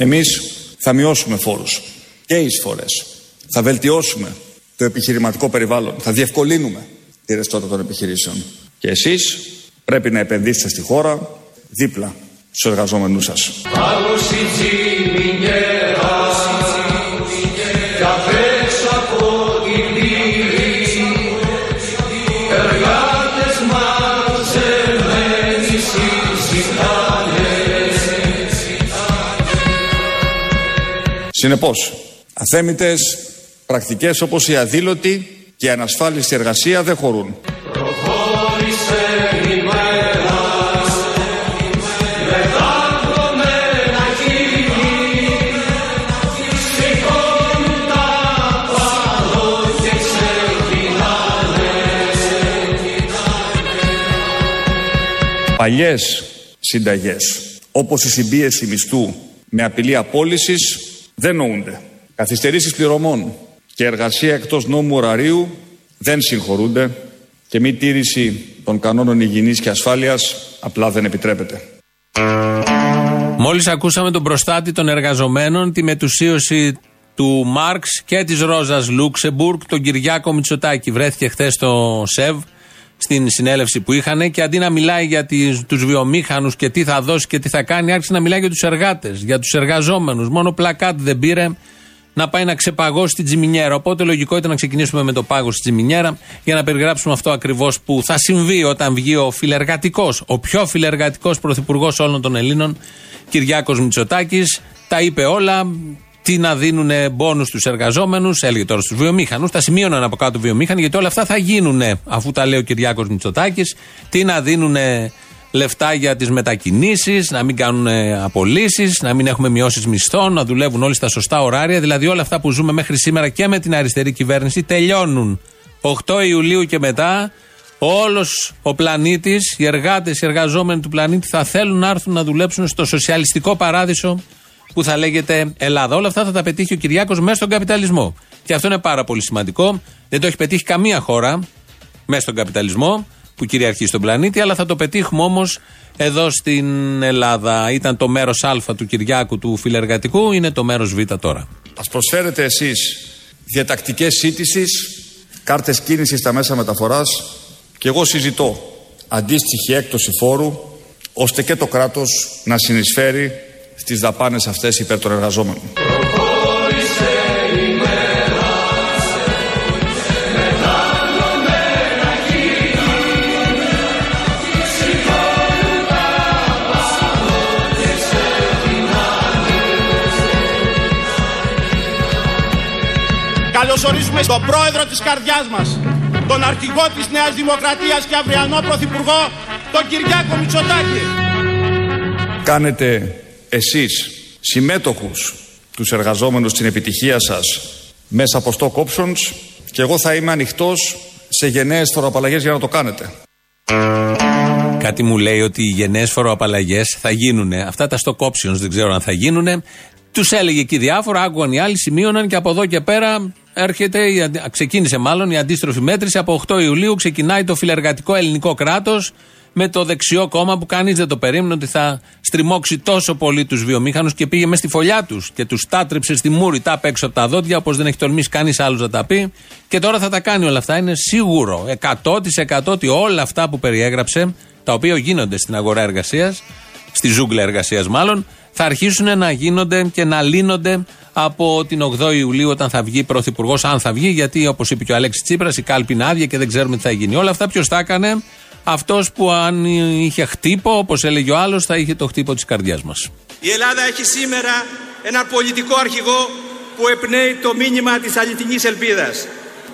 Εμείς θα μειώσουμε φόρους και εισφορές. Θα βελτιώσουμε το επιχειρηματικό περιβάλλον. Θα διευκολύνουμε τη ρευστότητα των επιχειρήσεων. Και εσείς πρέπει να επενδύσετε στη χώρα δίπλα στους εργαζόμενούς σας. Συνεπώς, αθέμητες πρακτικές όπως η αδήλωτη και η ανασφάλιστη εργασία δεν χωρούν. Παλιές συνταγές, όπως η συμπίεση μισθού με απειλή απόλυσης, δεν νοούνται. Καθυστερήσεις πληρωμών και εργασία εκτός νόμου ωραρίου δεν συγχωρούνται και μη τήρηση των κανόνων υγιεινής και ασφάλειας απλά δεν επιτρέπεται. Μόλις ακούσαμε τον προστάτη των εργαζομένων, τη μετουσίωση του Μάρξ και της Ρόζας Λούξεμπουργκ, τον Κυριάκο Μητσοτάκη. Βρέθηκε χθες στο ΣΕΒ στην συνέλευση που είχαν και αντί να μιλάει για τους βιομήχανους και τι θα δώσει και τι θα κάνει, άρχισε να μιλάει για τους εργάτες, για τους εργαζόμενους. Μόνο πλακάτ δεν πήρε να πάει να ξεπαγώσει την Τζιμινιέρα. Οπότε λογικό ήταν να ξεκινήσουμε με το πάγος στη Τζιμινιέρα για να περιγράψουμε αυτό ακριβώς που θα συμβεί όταν βγει ο φιλεργατικός, ο πιο φιλεργατικός πρωθυπουργός όλων των Ελλήνων, Κυριάκος Μητσοτάκης. Τα είπε όλα, τι να δίνουν μπόνους στους εργαζόμενους, έλεγε τώρα στους βιομήχανους, τα σημείωναν από κάτω βιομήχανοι, γιατί όλα αυτά θα γίνουν αφού τα λέει ο Κυριάκος Μητσοτάκης. Τι να δίνουν λεφτά για τις μετακινήσεις, να μην κάνουν απολύσεις, να μην έχουμε μειώσεις μισθών, να δουλεύουν όλοι στα σωστά ωράρια. Δηλαδή όλα αυτά που ζούμε μέχρι σήμερα και με την αριστερή κυβέρνηση τελειώνουν. 8 Ιουλίου και μετά, όλος ο πλανήτης, οι εργάτες, οι εργαζόμενοι του πλανήτη θα θέλουν να έρθουν να δουλέψουν στο σοσιαλιστικό παράδεισο που θα λέγεται Ελλάδα. Όλα αυτά θα τα πετύχει ο Κυριάκος μέσα στον καπιταλισμό. Και αυτό είναι πάρα πολύ σημαντικό. Δεν το έχει πετύχει καμία χώρα μέσα στον καπιταλισμό που κυριαρχεί στον πλανήτη, αλλά θα το πετύχουμε όμως εδώ στην Ελλάδα. Ήταν το μέρος Α του Κυριάκου του φιλεργατικού, είναι το μέρος Β τώρα. Α προσφέρετε εσείς διατακτικές σύντησης, κάρτες κίνησης στα μέσα μεταφοράς και εγώ συζητώ αντίστοιχη έκπτωση φόρου ώστε και το κράτος να συνεισφέρει στις δαπάνες αυτές υπέρ των εργαζόμενων. Καλωσορίζουμε τον πρόεδρο της καρδιάς μας, τον αρχηγό της Νέας Δημοκρατίας και αυριανό πρωθυπουργό, τον Κυριάκο Μητσοτάκη. Κάνετε εσείς συμμέτοχους τους εργαζόμενους στην επιτυχία σας μέσα από stock options και εγώ θα είμαι ανοιχτός σε γενναίες φοροαπαλλαγές για να το κάνετε. Κάτι μου λέει ότι οι γενναίες φοροαπαλλαγές θα γίνουν. Αυτά τα stock options δεν ξέρω αν θα γίνουν. Τους έλεγε εκεί διάφορα, άκουγαν οι άλλοι, σημείωναν και από εδώ και πέρα έρχεται, ξεκίνησε μάλλον η αντίστροφη μέτρηση. Από 8 Ιουλίου ξεκινάει το φιλεργατικό ελληνικό κράτος με το δεξιό κόμμα που κανείς δεν το περίμενε ότι θα στριμώξει τόσο πολύ τους βιομήχανους και πήγε μέσα στη φωλιά τους και τους τάτρεψε στη μούρη, τα έξω από τα δόντια, όπως δεν έχει τολμήσει κανείς άλλος να τα πει. Και τώρα θα τα κάνει όλα αυτά. Είναι σίγουρο 100% ότι όλα αυτά που περιέγραψε, τα οποία γίνονται στην αγορά εργασίας, στη ζούγκλα εργασίας μάλλον, θα αρχίσουν να γίνονται και να λύνονται από την 8η Ιουλίου όταν θα βγει πρωθυπουργός, αν θα βγει, γιατί όπως είπε και ο Αλέξης Τσίπρας, η κάλπη είναι άδεια και δεν ξέρουμε τι θα γίνει. Όλα αυτά ποιος τα έκανε, αυτός που αν είχε χτύπο, όπως έλεγε ο άλλος, θα είχε το χτύπο της καρδιάς μας. Η Ελλάδα έχει σήμερα ένα πολιτικό αρχηγό που εμπνέει το μήνυμα της αληθινής ελπίδας.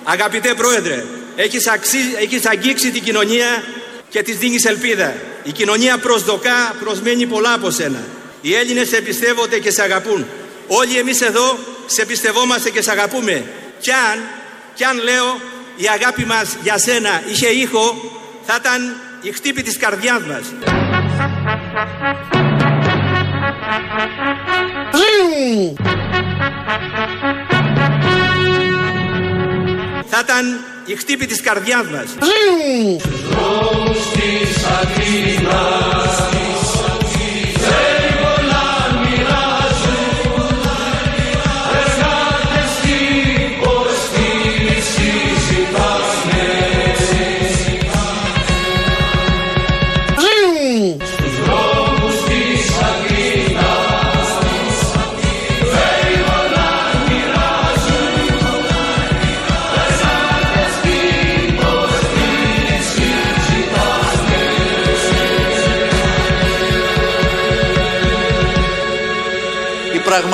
Αγαπητέ Πρόεδρε, έχεις, αξί... έχεις αγγίξει την κοινωνία και της δίνεις ελπίδα. Η κοινωνία προσδοκά, προσμένει πολλά από σένα. Οι Έλληνες σε πιστεύονται και σε αγαπούν. Όλοι εμείς εδώ σε πιστευόμαστε και σε αγαπούμε. Κι αν, κι αν λέω η αγάπη μας για σένα είχε ήχο, θα ήταν η χτύπη της καρδιάς μας. Θα ήταν η χτύπη της καρδιάς μας.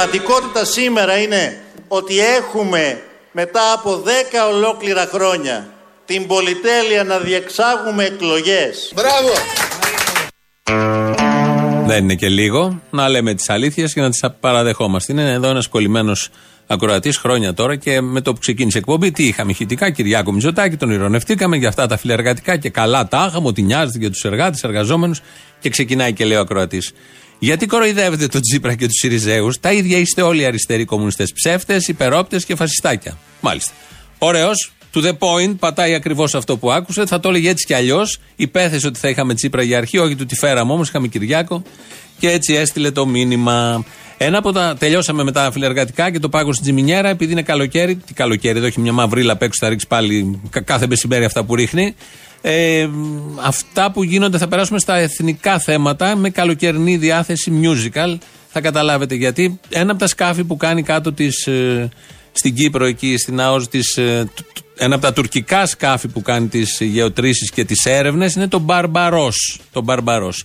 Πραγματικότητα σήμερα είναι ότι έχουμε μετά από 10 ολόκληρα χρόνια την πολυτέλεια να διεξάγουμε εκλογές. Μπράβο! Δεν είναι και λίγο να λέμε τις αλήθειες και να τις παραδεχόμαστε. Είναι εδώ ένας κολλημένος ακροατής χρόνια τώρα και με το που ξεκίνησε η εκπομπή, τι είχαμε ηχητικά, Κυριάκο Μητσοτάκη, τον ηρωνευτήκαμε για αυτά τα φιλεργατικά και καλά τα είχαμε, ότι νοιάζεται για τους εργάτες, εργαζόμενους και ξεκινάει και λέει ο ακροατής. Γιατί κοροϊδεύετε τον Τζίπρα και τους Σιριζέους, τα ίδια είστε όλοι οι αριστεροί κομμουνιστές ψεύτες, υπερόπτες και φασιστάκια. Μάλιστα. Ωραίος, to the point, πατάει ακριβώς αυτό που άκουσε. Θα το έλεγε έτσι κι αλλιώς. Υπέθεσε ότι θα είχαμε Τσίπρα για αρχή, όχι του τη φέραμε όμως, είχαμε Κυριάκο. Και έτσι έστειλε το μήνυμα. Ένα από τα. Τελειώσαμε με τα φιλεργατικά και το πάγο στην Τζιμινιέρα, επειδή είναι καλοκαίρι. Τι καλοκαίρι, εδώ έχει μια μαυρίλα απ' έξω, θα ρίξει πάλι κάθε μεσημέρι αυτά που ρίχνει. Ε, αυτά που γίνονται θα περάσουμε στα εθνικά θέματα με καλοκαιρινή διάθεση musical. Θα καταλάβετε γιατί. Ένα από τα σκάφη που κάνει κάτω της, ε, στην Κύπρο, εκεί στην ΑΟΣ, της, ε, ένα από τα τουρκικά σκάφη που κάνει τις γεωτρήσεις και τις έρευνες είναι το Μπαρμπαρός. Το Μπαρμπαρός.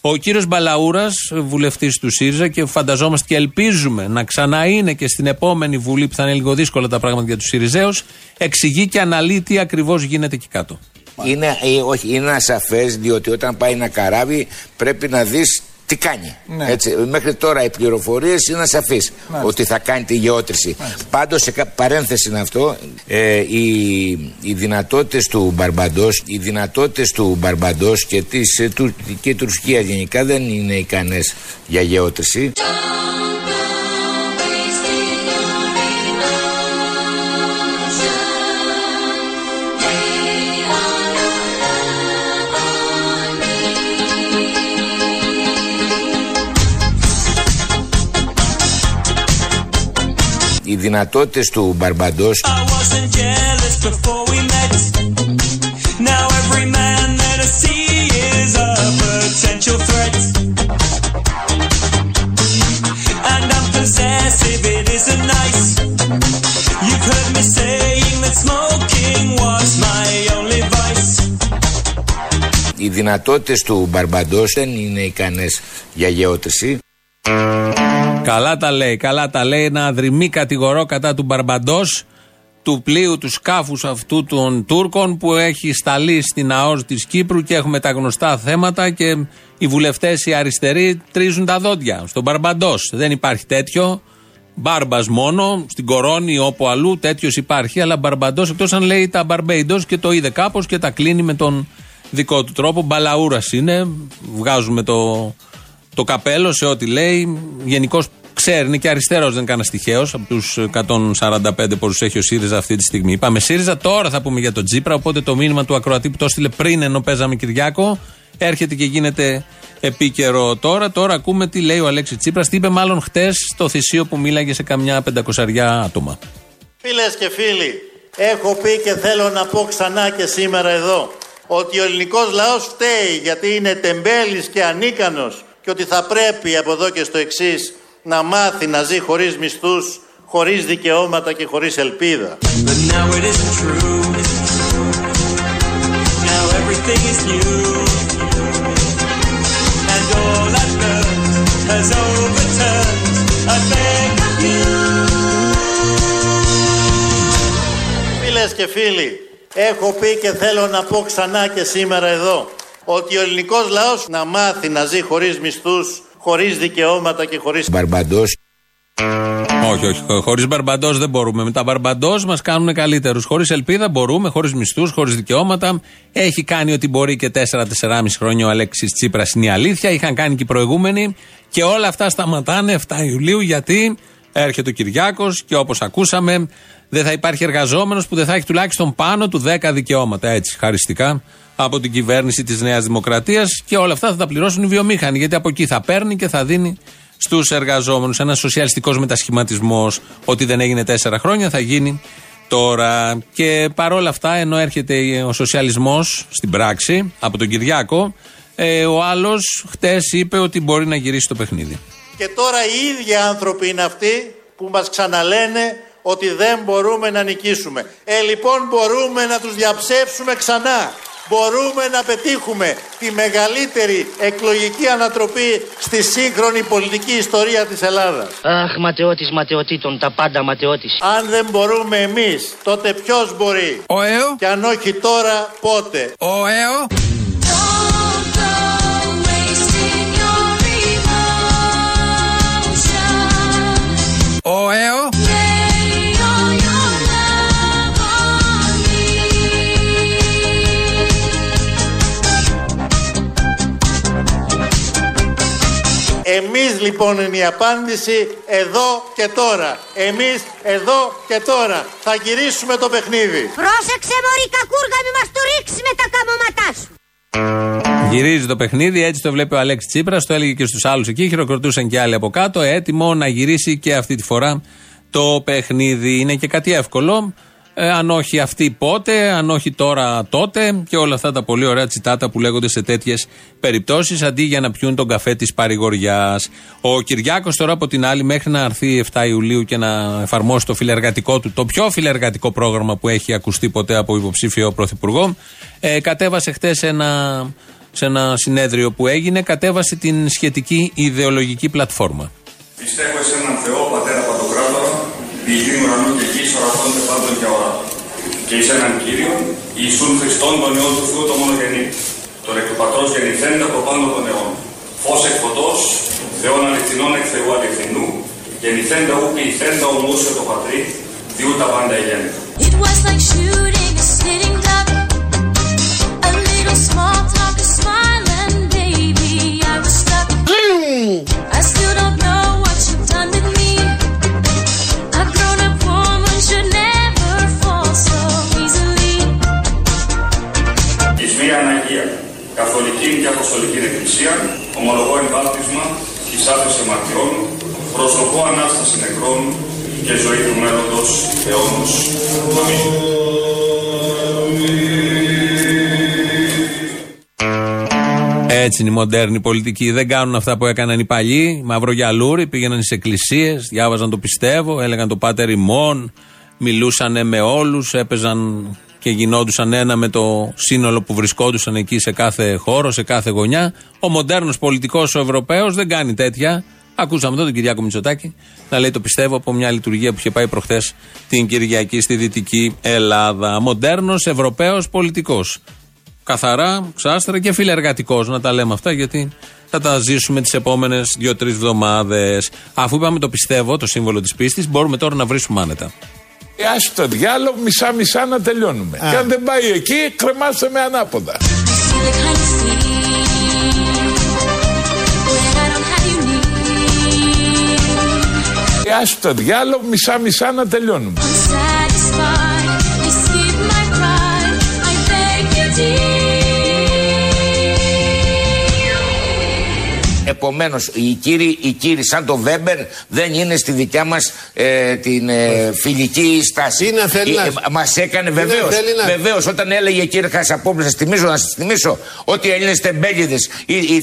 Ο κύριος Μπαλαούρας, βουλευτής του ΣΥΡΙΖΑ και φανταζόμαστε και ελπίζουμε να ξαναείνε και στην επόμενη Βουλή που θα είναι λίγο δύσκολα τα πράγματα για τους ΣΥΡΙΖΑΕΟΥ, εξηγεί και αναλύει τι ακριβώς γίνεται εκεί κάτω. Είναι, ε, όχι, είναι ασαφέ διότι όταν πάει ένα καράβι πρέπει να δεις τι κάνει. Ναι. Έτσι, μέχρι τώρα οι πληροφορίες είναι ασαφεί ότι θα κάνει τη γεώτρηση. Πάντως, σε παρένθεση είναι αυτό, ε, οι, οι δυνατότητες του Μπαρμπαντός, οι δυνατότητες του Μπαρμπαντός και, της, ε, του, και η Τουρκία γενικά δεν είναι ικανές για γεώτρηση. Οι δυνατότητες του Μπαρμπαντός. Οι δυνατότητες του Μπαρμπαντός δεν είναι ικανές για γεώτρηση. Καλά τα λέει, καλά τα λέει. Ένα αδρυμή κατηγορό κατά του Μπαρμπαντός, του πλοίου του σκάφους αυτού των Τούρκων που έχει σταλεί στην ΑΟΣ της Κύπρου και έχουμε τα γνωστά θέματα και οι βουλευτές οι αριστεροί τρίζουν τα δόντια. Στον Μπαρμπαντός δεν υπάρχει τέτοιο. Μπάρμπας μόνο, στην Κορώνη, όπου αλλού τέτοιος υπάρχει. Αλλά Μπαρμπαντός εκτός αν λέει τα Μπαρμπέιντος και το είδε κάπως και τα κλείνει με τον δικό του τρόπο. Μπαλαούρας είναι. Βγάζουμε το, το καπέλο σε ό,τι λέει. Γενικώς ξέρει, είναι και αριστερός, δεν είναι κανένα τυχαίο από τους 145 πόσου έχει ο ΣΥΡΙΖΑ αυτή τη στιγμή. Είπαμε ΣΥΡΙΖΑ, τώρα θα πούμε για τον Τζίπρα. Οπότε το μήνυμα του ακροατή που το έστειλε πριν ενώ παίζαμε Κυριάκο έρχεται και γίνεται επίκαιρο τώρα. Τώρα ακούμε τι λέει ο Αλέξης Τσίπρας. Τι είπε μάλλον χτες στο θυσίο που μίλαγε σε καμιά πεντακοσαριά άτομα. Φίλες και φίλοι, έχω πει και θέλω να πω ξανά και σήμερα εδώ ότι ο ελληνικός λαός φταίει γιατί είναι τεμπέλης και ανίκανος και ότι θα πρέπει από εδώ και στο εξής να μάθει να ζει χωρίς μισθούς, χωρίς δικαιώματα και χωρίς ελπίδα. Φίλες και φίλοι, έχω πει και θέλω να πω ξανά και σήμερα εδώ ότι ο ελληνικός λαός να μάθει να ζει χωρίς μισθούς, χωρίς δικαιώματα και χωρίς... Μπαρμπαντός. Όχι, όχι. Χωρίς μπαρμπαντός δεν μπορούμε. Με τα μπαρμπαντός μας κάνουν καλύτερους. Χωρίς ελπίδα μπορούμε, χωρίς μισθούς, χωρίς δικαιώματα. Έχει κάνει ό,τι μπορεί και 4-4,5 χρόνια ο Αλέξης Τσίπρας. Είναι η αλήθεια. Είχαν κάνει και οι προηγούμενοι. Και όλα αυτά σταματάνε 7 Ιουλίου γιατί έρχεται ο Κυριάκος και όπως ακούσαμε, δεν θα υπάρχει εργαζόμενος που δεν θα έχει τουλάχιστον πάνω του 10 δικαιώματα. Έτσι, χαριστικά από την κυβέρνηση της Νέας Δημοκρατίας και όλα αυτά θα τα πληρώσουν οι βιομήχανοι. Γιατί από εκεί θα παίρνει και θα δίνει στους εργαζόμενους. Ένας σοσιαλιστικός μετασχηματισμός, ότι δεν έγινε τέσσερα χρόνια, θα γίνει τώρα. Και παρόλα αυτά, ενώ έρχεται ο σοσιαλισμός στην πράξη από τον Κυριάκο, ε, ο άλλος χτες είπε ότι μπορεί να γυρίσει το παιχνίδι. Και τώρα οι ίδιοι άνθρωποι είναι αυτοί που μας ξαναλένε ότι δεν μπορούμε να νικήσουμε. Ε, λοιπόν μπορούμε να τους διαψεύσουμε ξανά. Μπορούμε να πετύχουμε τη μεγαλύτερη εκλογική ανατροπή στη σύγχρονη πολιτική ιστορία της Ελλάδας. Αχ, ματαιώτης ματαιωτήτων, τα πάντα ματαιώτης. Αν δεν μπορούμε εμείς, τότε ποιος μπορεί; Ο ΕΟ. Και αν όχι τώρα, πότε; Ο ΕΟ. Λοιπόν είναι η απάντηση εδώ και τώρα. Εμείς εδώ και τώρα. Θα γυρίσουμε το παιχνίδι. Πρόσεξε μωρή κακούργα μη μας το ρίξεις με τα καμώματά σου. Γυρίζει το παιχνίδι, έτσι το βλέπει ο Αλέξης Τσίπρας. Το έλεγε και στους άλλους εκεί. Χειροκροτούσαν και άλλοι από κάτω. Έτοιμο να γυρίσει και αυτή τη φορά το παιχνίδι. Είναι και κάτι εύκολο. Ε, αν όχι αυτή πότε, αν όχι τώρα τότε και όλα αυτά τα πολύ ωραία τσιτάτα που λέγονται σε τέτοιες περιπτώσεις αντί για να πιούν τον καφέ της παρηγοριάς. Ο Κυριάκος τώρα από την άλλη μέχρι να έρθει 7 Ιουλίου και να εφαρμόσει το φιλεργατικό του, το πιο φιλεργατικό πρόγραμμα που έχει ακουστεί ποτέ από υποψήφιο πρωθυπουργό, ε, κατέβασε χτες ένα, σε ένα συνέδριο που έγινε, κατέβασε την σχετική ιδεολογική πλατφόρμα. Πιστεύω σε έναν Θεό, Πατέρα Παντοκράτορα, διηγή ουρανού και γης, ορατώνται πάντων και ώρα. Και εις έναν Κύριον, Ιησούν Χριστόν τον Υιόν του Θεού το μονογενή, τον εκ του Πατρός γεννηθέντα από πάνω των αιών. Φως εκ φωτός, Θεόν αληθινών εκ Θεού αληθινού, γεννηθέντα ου ποιηθέντα ομούσε το Πατρί, διού τα πάντα εγέντα. It was like shooting a sitting duck. A little small talk, a smile, and baby, I was stuck. I still don't Καθολική και Αποστολική Εκκλησία, ομολογώ εν βάπτισμα της άφηση αμαρτιών, προσδοκώ Ανάσταση νεκρών και ζωή του μέλλοντος αιώνος. Αμήν. Έτσι είναι η μοντέρνη πολιτική. Δεν κάνουν αυτά που έκαναν οι παλιοί. Μαυρογιαλούροι πήγαιναν στις εκκλησίες, διάβαζαν το πιστεύω, έλεγαν το πάτερ ημών, μιλούσαν με όλους, έπαιζαν και γινόντουσαν ένα με το σύνολο που βρισκόντουσαν εκεί σε κάθε χώρο, σε κάθε γωνιά. Ο μοντέρνος πολιτικός, ο Ευρωπαίος, δεν κάνει τέτοια. Ακούσαμε εδώ τον Κυριάκο Μητσοτάκη να λέει το πιστεύω από μια λειτουργία που είχε πάει προχθές την Κυριακή στη Δυτική Ελλάδα. Μοντέρνος Ευρωπαίος πολιτικός. Καθαρά, ξάστρα και φιλεργατικός. Να τα λέμε αυτά γιατί θα τα ζήσουμε τις επόμενες δύο-τρεις εβδομάδες. Αφού είπαμε το πιστεύω, το σύμβολο της πίστης, μπορούμε τώρα να βρίσκουμε άνετα. Ε, άσε το διάλογο, μισά-μισά να τελειώνουμε. Και αν δεν πάει εκεί, κρεμάστε με ανάποδα. The kind you see when I don't have you near. Ε, άσε το διάλογο, μισά-μισά να τελειώνουμε. Επομένως, οι κύριοι, οι κύριοι σαν το Βέμπερ δεν είναι στη δικιά μας την ε, φιλική στάση. Είναι αφελινάς. Μας έκανε βεβαίως. αφελινάς. Βεβαίως, όταν έλεγε κύριε Χασαπόπουλο, σας θυμίζω να σας θυμίσω ότι οι Έλληνες τεμπέληδες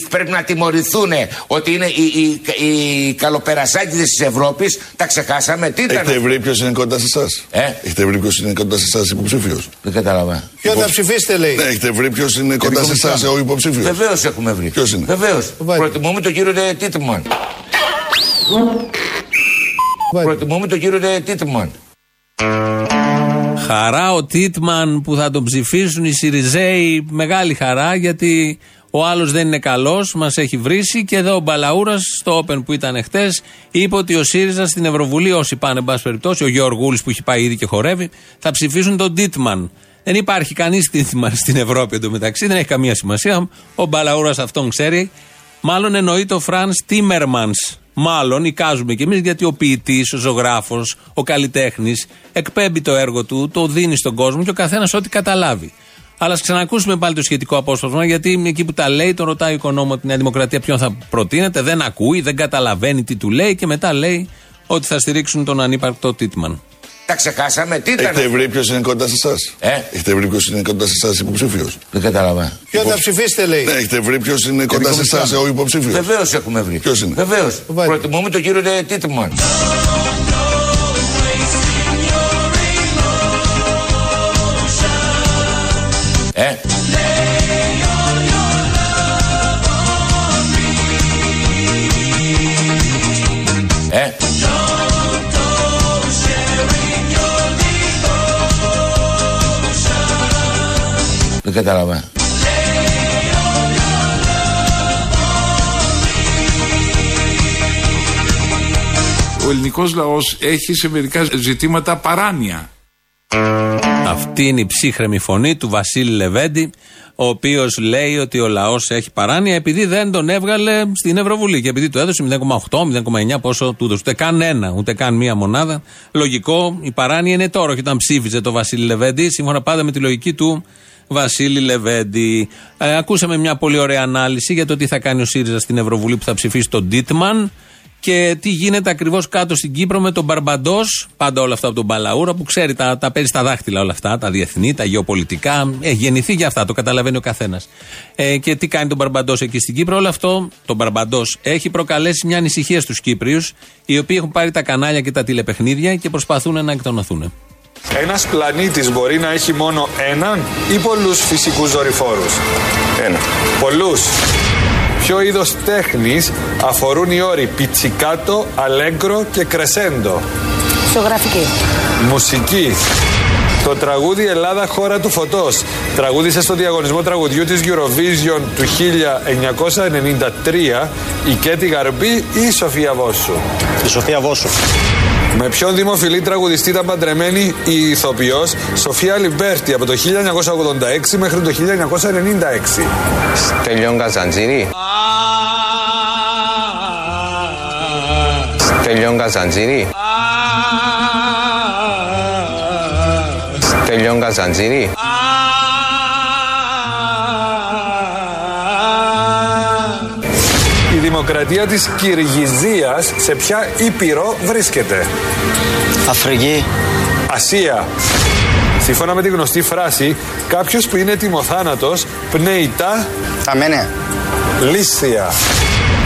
πρέπει να τιμωρηθούν ότι είναι οι, οι, οι καλοπερασάκιδε της Ευρώπης. Τα ξεχάσαμε. Τι ήταν; Έχετε βρει ποιος είναι κοντά σε εσάς; Ε; Έχετε βρει ποιος είναι κοντά σε εσάς υποψήφιος; Δεν κατάλαβα. Ποιον θα ψηφίσετε, λέει; Ναι, έχετε βρει ποιος είναι κοντά σε εσάς ο υποψήφιος. Βεβαίως έχουμε βρει. Ποιος είναι; Βεβαίως. Βάλε. Προτιμούμε τον κύριο Ντε Τίτμαν. Προτιμούμε τον κύριο Ντε Τίτμαν. Χαρά ο Τίτμαν που θα τον ψηφίσουν οι Σιριζέοι. Μεγάλη χαρά γιατί ο άλλος δεν είναι καλός, μας έχει βρήσει. Και εδώ ο Μπαλαούρας στο Open που ήταν χτε είπε ότι ο ΣΥΡΙΖΑ στην Ευρωβουλή, όσοι πάνε, εν πάση περιπτώσει, ο Γεωργούλη που έχει πάει ήδη και χορεύει, θα ψηφίσουν τον Τίτμαν. Δεν υπάρχει κανείς Τίτμαν στην Ευρώπη εντωμεταξύ, δεν έχει καμία σημασία. Ο Μπαλαούρας αυτόν ξέρει. Μάλλον εννοεί το Φρανς Τίμερμανς. Μάλλον εικάζουμε κι εμείς γιατί ο ποιητής, ο ζωγράφος, ο καλλιτέχνης εκπέμπει το έργο του, το δίνει στον κόσμο και ο καθένας ό,τι καταλάβει. Αλλά ας ξανακούσουμε πάλι το σχετικό απόσπασμα, γιατί εκεί που τα λέει, τον ρωτάει ο Οικονόμου τη Νέα Δημοκρατία ποιον θα προτείνετε, δεν ακούει, δεν καταλαβαίνει τι του λέει και μετά λέει ότι θα στηρίξουν τον ανύπαρκτο Τίτμαν. Τα ξεχάσαμε. Τι ήταν; Έχετε βρει ποιος είναι κοντά σε εσάς; Ε; Έχετε βρει ποιος είναι κοντά σε εσάς υποψήφιος; Δεν κατάλαβα. Ποιον θα ψηφίσετε, λέει. Ναι, έχετε βρει ποιος είναι κοντά σε εσάς ο υποψήφιος; Βεβαίως έχουμε βρει. Ποιος είναι; Βεβαίως. Βάλε. Προτιμούμε τον κύριο Ντε Τίτμαν. Ε; Δεν κατάλαβα. Ο ελληνικός λαός έχει σε μερικά ζητήματα παράνοια. Αυτή είναι η ψύχρεμη φωνή του Βασίλη Λεβέντη, ο οποίος λέει ότι ο λαός έχει παράνοια επειδή δεν τον έβγαλε στην Ευρωβουλή. Και επειδή του έδωσε 0,8, 0,9 πόσο του έδωσε. Ούτε καν ένα, ούτε καν μία μονάδα. Λογικό, η παράνοια είναι τώρα, όχι όταν ψήφιζε το Βασίλη Λεβέντη, σύμφωνα πάντα με τη λογική του Βασίλη Λεβέντη. Ε, ακούσαμε μια πολύ ωραία ανάλυση για το τι θα κάνει ο ΣΥΡΙΖΑ στην Ευρωβουλή που θα ψηφίσει τον Ντίτμαν και τι γίνεται ακριβώς κάτω στην Κύπρο με τον Μπαρμπαντός. Πάντα όλα αυτά από τον Μπαλαούρα που ξέρει, τα, τα παίζει στα δάχτυλα όλα αυτά, τα διεθνή, τα γεωπολιτικά. Έχει γεννηθεί για αυτά, το καταλαβαίνει ο καθένας. Ε, και τι κάνει τον Μπαρμπαντός εκεί στην Κύπρο. Όλο αυτό, τον Μπαρμπαντός, έχει προκαλέσει μια ανησυχία στους Κύπριους, οι οποίοι έχουν πάρει τα κανάλια και τα τηλεπαιχνίδια και προσπαθούν να εκτονωθούν. Ένας πλανήτης μπορεί να έχει μόνο έναν ή πολλούς φυσικούς δορυφόρους; Ένα. Πολλούς. Ποιο είδος τέχνης αφορούν οι όροι πιτσικάτο, αλέγκρο και κρεσέντο; Ζωγραφική. Μουσική. Το τραγούδι Ελλάδα χώρα του φωτός τραγούδισε στο διαγωνισμό τραγουδιού της Eurovision του 1993 η Κέτη Γαρμπή ή η Σοφία Βόσου; Η Σοφία Βόσου. Με ποιον δημοφιλή τραγουδιστή ήταν παντρεμένη η ηθοποιός Σοφία Λιμπέρτη από το 1986 μέχρι το 1996. Στέλιον Καζαντζίδη. Στέλιον Καζαντζήρη. Στέλιον Καζαντζήρη. Δημοκρατία της Κυργιζίας σε ποια ήπειρο βρίσκεται. Αφρική. Ασία. Σύμφωνα με τη γνωστή φράση, κάποιος που είναι έτοιμο-θάνατος πνέει τα Αμένε. λύσθια.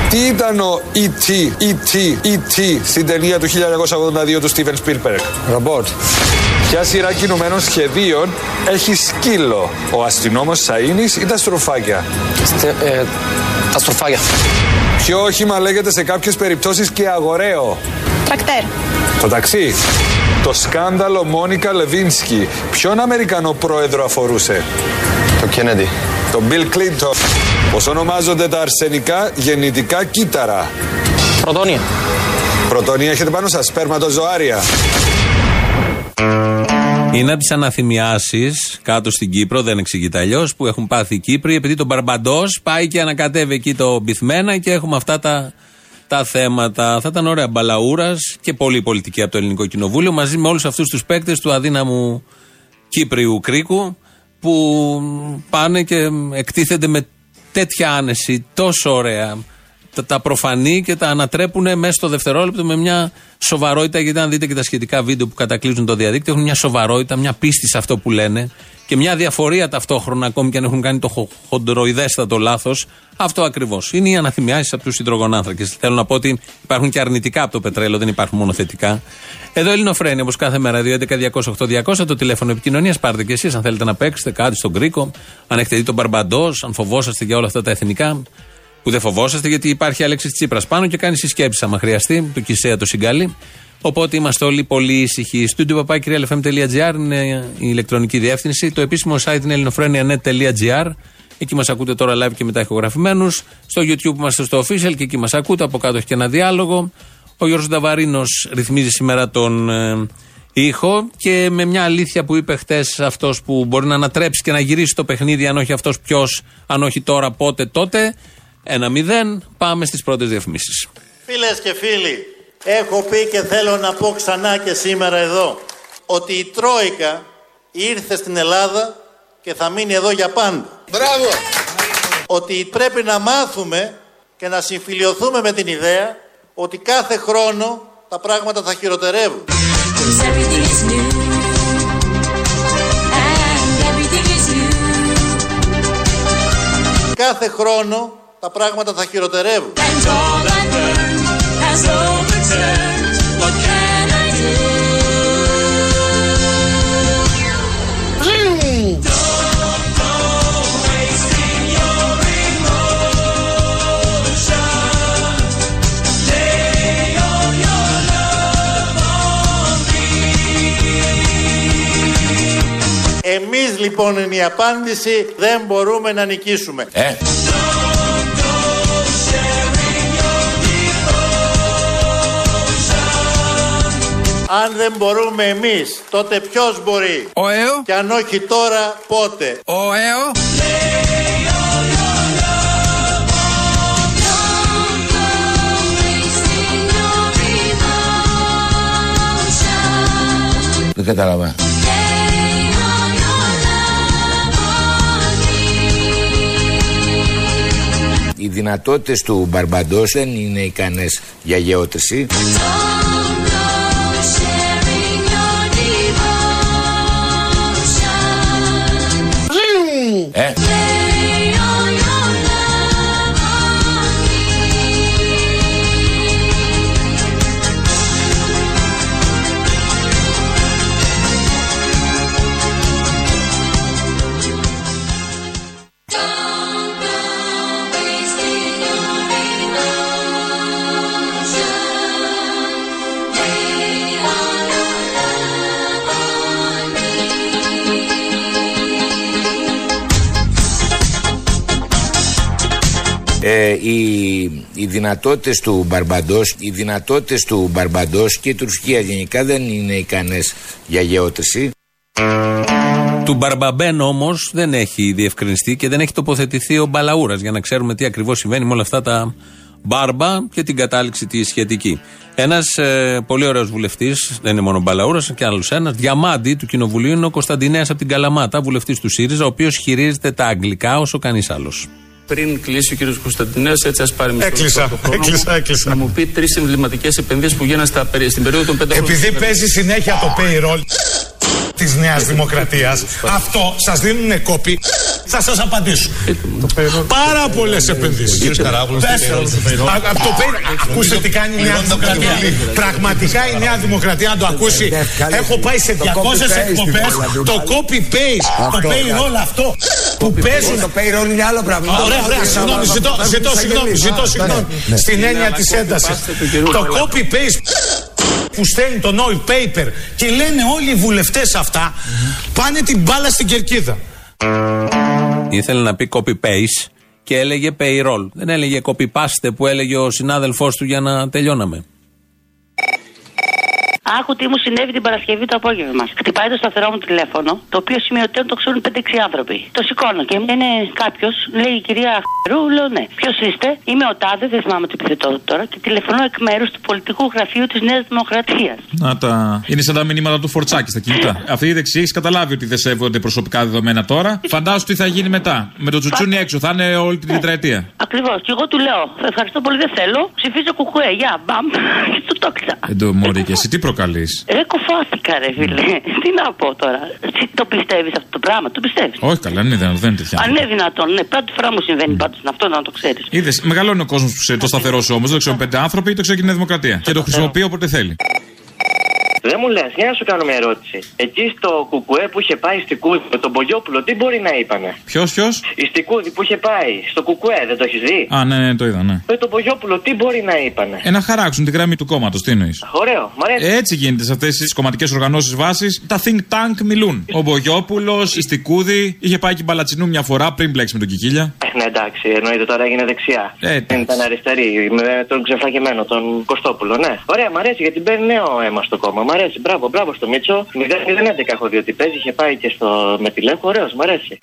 Τι ήταν ο E E.T. E.T. E.T. στην ταινία του 1982 του Steven Spielberg; Ρομπότ. Ποια σειρά κινουμένων σχεδίων έχει σκύλο, ο αστυνόμος Σαΐνης ή τα στροφάκια; ε, τα στροφάκια. Ποιο όχημα λέγεται σε κάποιες περιπτώσεις και αγοραίο; Τρακτέρ. Το ταξί. Το σκάνδαλο Μόνικα Λεβίνσκι. Ποιον Αμερικανό πρόεδρο αφορούσε; Το Κέννεντι. Τον Bill Clinton. Πώς ονομάζονται τα αρσενικά γεννητικά κύτταρα; Πρωτόνια. Πρωτόνια έχετε πάνω σας, σπέρματοζωάρια. Είναι από τις αναθυμιάσεις κάτω στην Κύπρο, δεν εξηγείται αλλιώς, που έχουν πάθει οι Κύπροι, επειδή τον Μπαρμπαντός πάει και ανακατεύει εκεί το μπιθμένα και έχουμε αυτά τα, τα θέματα. Θα ήταν ωραία μπαλαούρας και πολύ πολιτική από το Ελληνικό Κοινοβούλιο, μαζί με όλους αυτούς τους παίκτες του αδύναμου Κύπριου κρίκου, που πάνε και εκτίθενται με τέτοια άνεση, τόσο ωραία τα, τα προφανή και τα ανατρέπουν μέσα στο δευτερόλεπτο με μια σοβαρότητα. Γιατί αν δείτε και τα σχετικά βίντεο που κατακλείζουν το διαδίκτυο, έχουν μια σοβαρότητα, μια πίστη σε αυτό που λένε και μια διαφορία ταυτόχρονα, ακόμη και αν έχουν κάνει το χο- χοντροειδέστατο λάθος. Αυτό ακριβώς. Είναι οι αναθυμιάσεις από τους υδρογονάνθρακε. Θέλω να πω ότι υπάρχουν και αρνητικά από το πετρέλαιο, δεν υπάρχουν μόνο θετικά. Εδώ Ελληνοφρένη, όπως κάθε μέρα, 2.11.208.200 το τηλέφωνο επικοινωνίας. Πάρτε και εσείς αν θέλετε να παίξετε κάτι στον Κρίκο, αν έχετε δει τον Μπαρμπαντός, αν φοβόσαστε για όλα αυτά τα εθνικά που δεν φοβόσαστε γιατί υπάρχει Αλέξη Τσίπρας πάνω και κάνει συσκέψεις άμα χρειαστεί, του Κισέα το συγκαλεί. Οπότε είμαστε όλοι πολύ ήσυχοι. Studio papakirialfm.gr είναι η ηλεκτρονική διεύθυνση. Το επίσημο site είναι ελληνοφρένια.net.gr. Εκεί μας ακούτε τώρα live και μετά ηχογραφημένους. Στο YouTube είμαστε στο official και εκεί μας ακούτε. Από κάτω έχει και ένα διάλογο. Ο Γιώργος Νταβαρίνος ρυθμίζει σήμερα τον ε, ήχο και με μια αλήθεια που είπε χτες αυτός που μπορεί να ανατρέψει και να γυρίσει το παιχνίδι, αν όχι αυτός ποιος, αν όχι τώρα, πότε, τότε. Ένα μηδέν. Πάμε στις πρώτες διαφημίσεις. Φίλες και φίλοι, έχω πει και θέλω να πω ξανά και σήμερα εδώ ότι η Τρόικα ήρθε στην Ελλάδα και θα μείνει εδώ για πάντα. Μπράβο! Ότι πρέπει να μάθουμε και να συμφιλειωθούμε με την ιδέα ότι κάθε χρόνο τα πράγματα θα χειροτερεύουν. 'Cause everything is new. And everything is new. Κάθε χρόνο τα πράγματα θα χειροτερεύουν. Εμείς λοιπόν είναι η απάντηση δεν μπορούμε να νικήσουμε. Ε. Αν δεν μπορούμε εμείς, τότε ποιος μπορεί; Ο ΕΟ. Και αν όχι τώρα, πότε; Ο ΕΟ. δεν κατάλαβα. Οι δυνατότητες του Μπαρμπαντός δεν είναι ικανές για γεώτρηση. Οι, οι δυνατότητες του Μπαρμπαντός οι δυνατότητες του Μπαρμπαντός και η Τουρκία γενικά δεν είναι ικανές για γεώτρηση. Του Μπαρμπαμπέν όμως δεν έχει διευκρινιστεί και δεν έχει τοποθετηθεί ο Μπαλαούρας για να ξέρουμε τι ακριβώς συμβαίνει με όλα αυτά τα μπάρμπα και την κατάληξη τη σχετική. Ένας ε, πολύ ωραίος βουλευτής, δεν είναι μόνο ο Μπαλαούρας, και άλλος ένας, διαμάντη του Κοινοβουλίου είναι ο Κωνσταντινέας από την Καλαμάτα, βουλευτής του ΣΥΡΙΖΑ, ο οποίος χειρίζεται τα αγγλικά όσο κανείς άλλος. Πριν κλείσει ο κ. Κωνσταντινέο, έτσι ας πάρει μισό Έκλεισα, λεπτό το χρόνο μου, έκλεισα, έκλεισα. Να μου πει τρεις εμβληματικές επενδύσεις που γίνανε στα, περι- στην περίοδο των πέντε χρόνων. Επειδή της παίζει συνέχεια το payroll της Νέας Δημοκρατίας, αυτό σας δίνουν κόπη, θα σας απαντήσω. Πάρα πολλές επενδύσεις. Κύριος Καράβουλος, Πες τι payroll, το. το payroll. Α, α, το payroll. Ακούστε τι κάνει η Νέα Δημοκρατία. Πραγματικά η Νέα Δημοκρατία να το ακούσει. Έχω πάει σε 200 εκπομπές. Το copy-paste, το payroll αυτό που παίζουν. Το payroll είναι άλλο πράγμα. Ωραία, ωραία, συγγνώμη, ζητώ, ζητώ συγγνώμη, ζητώ συγγνώμη. Στην έννοια της έντασης. Το copy-paste που στέλνει το no paper και λένε όλοι οι βουλευτές αυτά, πάνε την μπάλα στην κερκίδα. Ήθελε να πει copy-paste και έλεγε payroll. Δεν έλεγε copy-paste που έλεγε ο συνάδελφός του για να τελειώναμε. Άκου τι μου συνέβη την Παρασκευή το απόγευμα. Χτυπάει το σταθερό μου τηλέφωνο, το οποίο σημειωτέων το ξέρουν 5-6 άνθρωποι. Το σηκώνω και μου είναι κάποιος, λέει η κυρία Χερού, λέω ναι. Ποιος είστε, είμαι ο Τάδε, δεν θυμάμαι το επιθετό του τώρα, και τηλεφωνώ εκ μέρους του πολιτικού γραφείου της Νέας Δημοκρατίας. Να τα. Είναι σαν τα μηνύματα του Φορτσάκη στα κινητά. Αυτή η δεξιή έχεις καταλάβει ότι δεν σέβονται προσωπικά δεδομένα τώρα. Φαντάσου τι θα γίνει μετά. Με το τσουτσούνι έξω, θα είναι όλη την τετραετία. Ακριβώς. Και εγώ του λέω, ευχαριστώ πολύ, δεν θέλω. Ψηφίζω κουκουέ, γεια, μπαμ. Και του το έκλεισα. Δεν το μωρή και εσύ τι προκαλείς; Ρε κοφάθηκα, ρε φίλε. Τι να πω τώρα. Τι το πιστεύεις αυτό το πράγμα, το πιστεύεις. Όχι καλά, είναι δυνατόν, δεν είναι τέτοια. Αν είναι δυνατόν, ναι, πρώτη φορά μου συμβαίνει πάντως αυτό να το ξέρεις. Είδες, μεγαλώνει ο κόσμος που σε- το σταθερό σου όμω. Δεν το ξέρουν πέντε άνθρωποι, το ξέρει και η Νέα Δημοκρατία. Και το χρησιμοποιεί όποτε θέλει. Δεν μου λες, για να σου κάνω μια ερώτηση. Εκεί στο κουκουέ που είχε πάει στη Κούδη με τον Μπογιόπουλο, τι μπορεί να είπανε; Ποιος, ποιος; Η Στικούδη που είχε πάει στο κουκουέ, δεν το έχεις δει; Α, ναι, ναι, το είδα, ναι. Με τον Μπογιόπουλο, τι μπορεί να είπανε; Ε, να χαράξουν τη γραμμή του κόμματος, τι εννοείς; Ωραίο, μ' αρέσει. Έτσι γίνεται σε αυτές τις κομματικές οργανώσεις βάσης. Τα think tank μιλούν. Ο Μπογιόπουλος, η Στικούδη, είχε πάει και η Μπαλατσινού μια φορά πριν μπλέξει με τον Κικίλια. Ε, ναι, εντάξει, εννοείται τώρα έγινε δεξιά. Ε, Δεν ήταν αριστερή, με τον ξεφραγεμένο, τον Κωστόπουλο, ναι. Ωραία, μ' αρέσει γιατί μπαίνει νέο αίμα στο κόμμα. Μ' αρέσει, μπράβο, μπράβο στο Μίτσο. 0-0-11 έχω δει ότι παίζει, είχε πάει και στο με τη Λέκο, ωραίος, μ' αρέσει.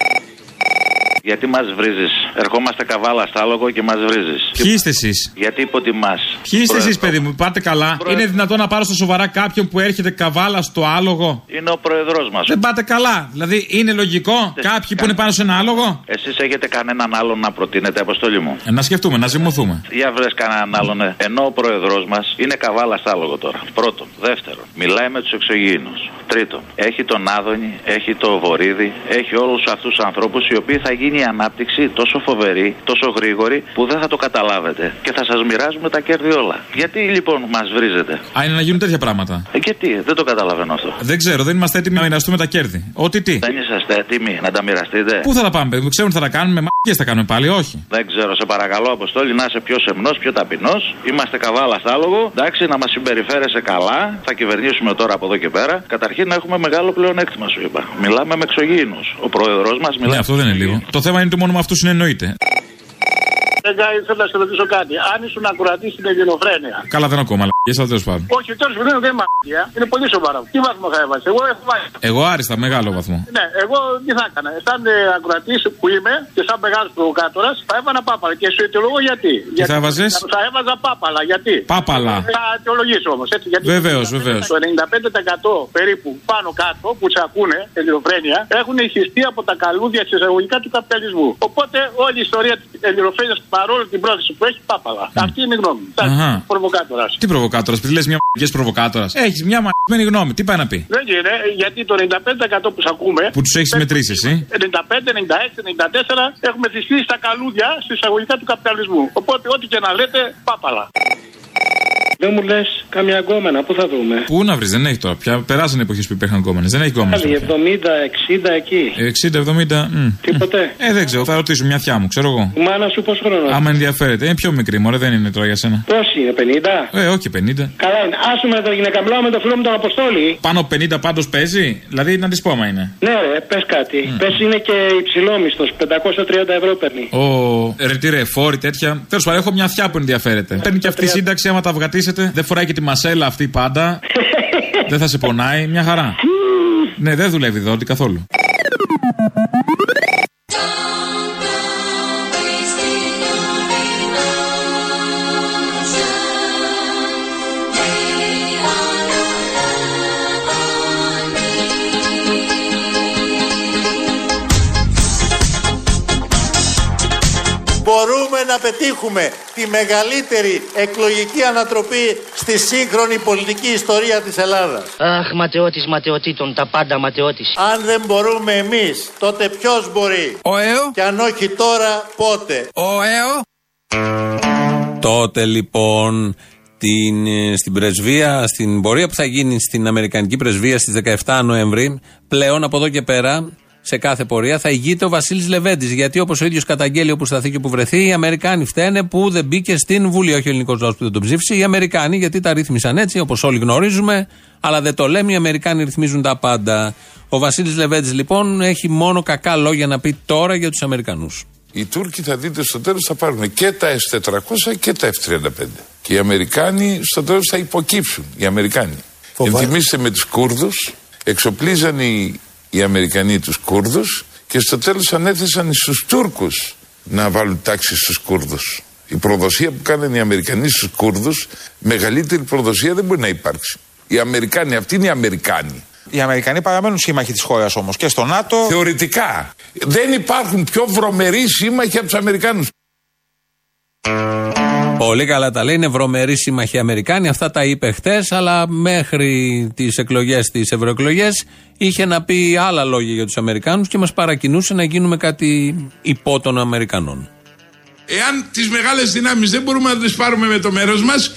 Γιατί μας βρίζεις; Ερχόμαστε καβάλα στα άλογο και μας βρίζεις. Ποιοι είστε εσείς; Γιατί υποτιμάς; Ποιοι είστε εσείς, παιδί μου, πάτε καλά. Είναι δυνατόν να πάρω στα σοβαρά κάποιον που έρχεται καβάλα στο άλογο; Είναι ο προεδρό μας. Δεν πάτε καλά. Δηλαδή, είναι λογικό κάποιοι που είναι πάνω σε ένα άλογο; Εσείς έχετε κανέναν άλλον να προτείνετε, αποστολή μου; Ε, να σκεφτούμε, να ζυμωθούμε. Για βρες κανέναν άλλον. ε. Ενώ ο πρόεδρός μας είναι καβάλα στα άλογο τώρα. Πρώτον. Δεύτερον. Μιλάει με τους εξωγήινους. Τρίτον. Έχει τον Άδωνη, έχει το Βορύδη, έχει όλους αυτούς τους ανθρώπους οι οποίοι θα γίνει η ανάπτυξη τόσο φοβερή, τόσο γρήγορη που δεν θα το καταλάβετε. Και θα σας μοιράζουμε τα κέρδη όλα. Γιατί λοιπόν μας βρίζετε; Α, είναι να γίνουν τέτοια πράγματα. Ε, και τι, δεν το καταλαβαίνω αυτό. Δεν ξέρω, δεν είμαστε έτοιμοι να μοιραστούμε τα κέρδη. Ό,τι τι. Δεν είσαστε έτοιμοι να τα μοιραστείτε; Πού θα τα πάμε, παιδί μου, ξέρουν τι θα τα κάνουμε; Μαγικέ θα κάνουμε πάλι, όχι. Δεν ξέρω, σε παρακαλώ, Αποστόλη, να είσαι πιο σεμνός, πιο ταπεινός. Είμαστε καβάλα στα άλογο. Εντάξει, να μας συμπεριφέρεσαι καλά. Θα κυβερνήσουμε τώρα από εδώ και πέρα. Καταρχήν Καταρχήν έχουμε μεγάλο πλεονέκτημα, σου είπα. Μιλάμε με εξωγήινους. Ο πρόεδρός μας μιλάει. Ναι, αυτό δεν είναι λίγο. Το θέμα είναι ότι μόνο με αυτούς συνεννοείται. Δεν ήθελα να σε ρωτήσω κάτι. Αν ήσουν ακουρατή στην ελληνοφρένεια. Καλά, δεν ακούω μαλακίες, αλλά τέλος πάντων. Όχι, τέλος πάντων δεν είναι μαγεία. Είναι πολύ σοβαρό. Τι βαθμό θα έβαζε; Εγώ έχω βάλει. Εγώ άριστα, μεγάλο βαθμό. Ναι, εγώ τι θα έκανα. Σαν ε, ακροατής που είμαι και σαν μεγάλος προβοκάτορας θα έβανα πάπαλα. Και σου αιτιολογώ γιατί. γιατί θα έβαζες; Θα έβαζα πάπαλα. Γιατί; Πάπαλα. Θα αιτιολογήσω όμως. Βεβαίως, βεβαίως. Το 95% περίπου πάνω κάτω που σε ακούνε ελληνοφρένεια έχουν ηχηστεί από τα καλούδια σε εισαγωγικά του καπιταλισμού. Οπότε όλη η ιστορία της ελληνοφρένειας παρόλο την πρόθεση που έχει πάπαλα. Αυτή είναι η γνώμη μου. Αχα. Προβοκάτορας. Τι προβοκάτορας, επειδή λες μια μαγική προβοκάτορας. Έχεις μια μαγική γνώμη, τι πάει να πει; Δεν είναι, γιατί το 95% που σε ακούμε. Που τους έχεις μετρήσεις εσύ. 95, 96, 94 έχουμε θυστεί στα καλούδια στη εισαγωγικά του καπιταλισμού. Οπότε ό,τι και να λέτε, πάπαλα. Δεν μου λες καμιά γκόμενα, πού θα δούμε; Πού να βρεις, δεν έχει τώρα. Πια περάσαν εποχές που υπήρχαν γκόμενες. Δεν έχει γκόμενες. Άλλοι 70, 60 εκεί. 60-70. μ. Τίποτε. Ε, δεν ξέρω, θα ρωτήσω μια θιά μου, ξέρω εγώ. Η μάνα σου πώ χρόνο. Άμα ενδιαφέρεται. Είναι πιο μικρή, μωρέ, δεν είναι τώρα για σένα. Πόσοι είναι, 50. Ε, όχι 50. Καλά είναι. Άσουμε το γυναίκα με το φίλο μου τον Αποστόλη. Πάνω από 50 πάντως παίζει; Δηλαδή να της πω, μα είναι. Ναι, ρε, πες κάτι. Mm. Πες είναι και υψηλό μισθό. 530 ευρώ παίρνει. Ο ρετήρε φόρη τέτοια. Τέλος πάντων, έχω μια θιά που ενδιαφέρεται. Παίρνει και αυτή η σύνταξη άμα τα βγατήσετε. Δεν φοράει και τη μασέλα αυτή πάντα. δεν θα σε πονάει. Μια χαρά. ναι, δεν δουλεύει εδώ καθόλου. Να πετύχουμε τη μεγαλύτερη εκλογική ανατροπή στη σύγχρονη πολιτική ιστορία της Ελλάδας. Αχ, ματαιώτης ματαιωτήτων, τα πάντα ματαιώτης. Αν δεν μπορούμε εμείς, τότε ποιος μπορεί; Ο ΕΟ; Και αν όχι τώρα, πότε; Ο ΕΟ; Τότε λοιπόν την, ε, στην πρεσβεία, στην πορεία που θα γίνει στην Αμερικανική πρεσβεία στις 17 Νοέμβρη, πλέον από εδώ και πέρα, σε κάθε πορεία θα ηγείται ο Βασίλης Λεβέντης. Γιατί όπως ο ίδιος καταγγέλει όπου σταθεί και όπου βρεθεί, οι Αμερικάνοι φταίνε που δεν μπήκε στην Βουλή. Όχι ο ελληνικός λαός που δεν τον ψήφισε, οι Αμερικάνοι γιατί τα ρύθμισαν έτσι, όπως όλοι γνωρίζουμε, αλλά δεν το λέμε. Οι Αμερικάνοι ρυθμίζουν τα πάντα. Ο Βασίλης Λεβέντης λοιπόν έχει μόνο κακά λόγια να πει τώρα για τους Αμερικανούς. Οι Τούρκοι θα δείτε στο τέλος θα πάρουν και τα S400 και τα F35. Και οι Αμερικάνοι στο τέλος θα υποκύψουν. Οι Αμερικάνοι. Ενθυμίστε με τους Κούρδους, εξοπλίζαν οι, οι Αμερικανοί τους Κούρδους και στο τέλος ανέθεσαν στους Τούρκους να βάλουν τάξη στους Κούρδους. Η προδοσία που κάνανε οι Αμερικανοί στους Κούρδους, μεγαλύτερη προδοσία δεν μπορεί να υπάρξει. Οι Αμερικάνοι, αυτοί είναι οι Αμερικάνοι. Οι Αμερικανοί παραμένουν σύμμαχοι της χώρας όμως και στο ΝΑΤΟ. Θεωρητικά. Δεν υπάρχουν πιο βρωμεροί σύμμαχοι από τους Αμερικάνους. Πολύ καλά τα λέει. Είναι βρωμεροί σύμμαχοι Αμερικάνοι. Αυτά τα είπε χτες, αλλά μέχρι τις εκλογές, τις ευρωεκλογές, είχε να πει άλλα λόγια για τους Αμερικάνους και μας παρακινούσε να γίνουμε κάτι υπό των Αμερικανών. Εάν τις μεγάλες δυνάμεις δεν μπορούμε να τις πάρουμε με το μέρος μας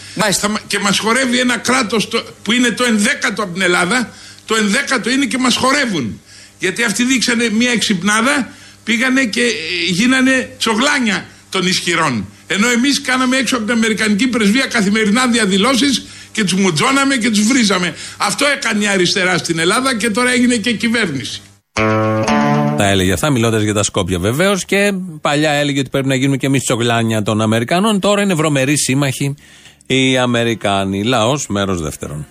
και μας χορεύει ένα κράτος που είναι το ενδέκατο από την Ελλάδα, το ενδέκατο είναι και μας χορεύουν. Γιατί αυτοί δείξανε μια εξυπνάδα, πήγανε και ε, γίνανε τσογλάνια των ισχυρών. Ενώ εμείς κάναμε έξω από την Αμερικανική πρεσβεία καθημερινά διαδηλώσεις και τους μουτζώναμε και τους βρίζαμε. Αυτό έκανε η αριστερά στην Ελλάδα και τώρα έγινε και κυβέρνηση. Τα έλεγε αυτά μιλώντας για τα Σκόπια βεβαίως και παλιά έλεγε ότι πρέπει να γίνουμε και εμείς τσογλάνια των Αμερικανών. Τώρα είναι βρωμεροί σύμμαχοι οι Αμερικάνοι. Λαός, μέρος δεύτερον.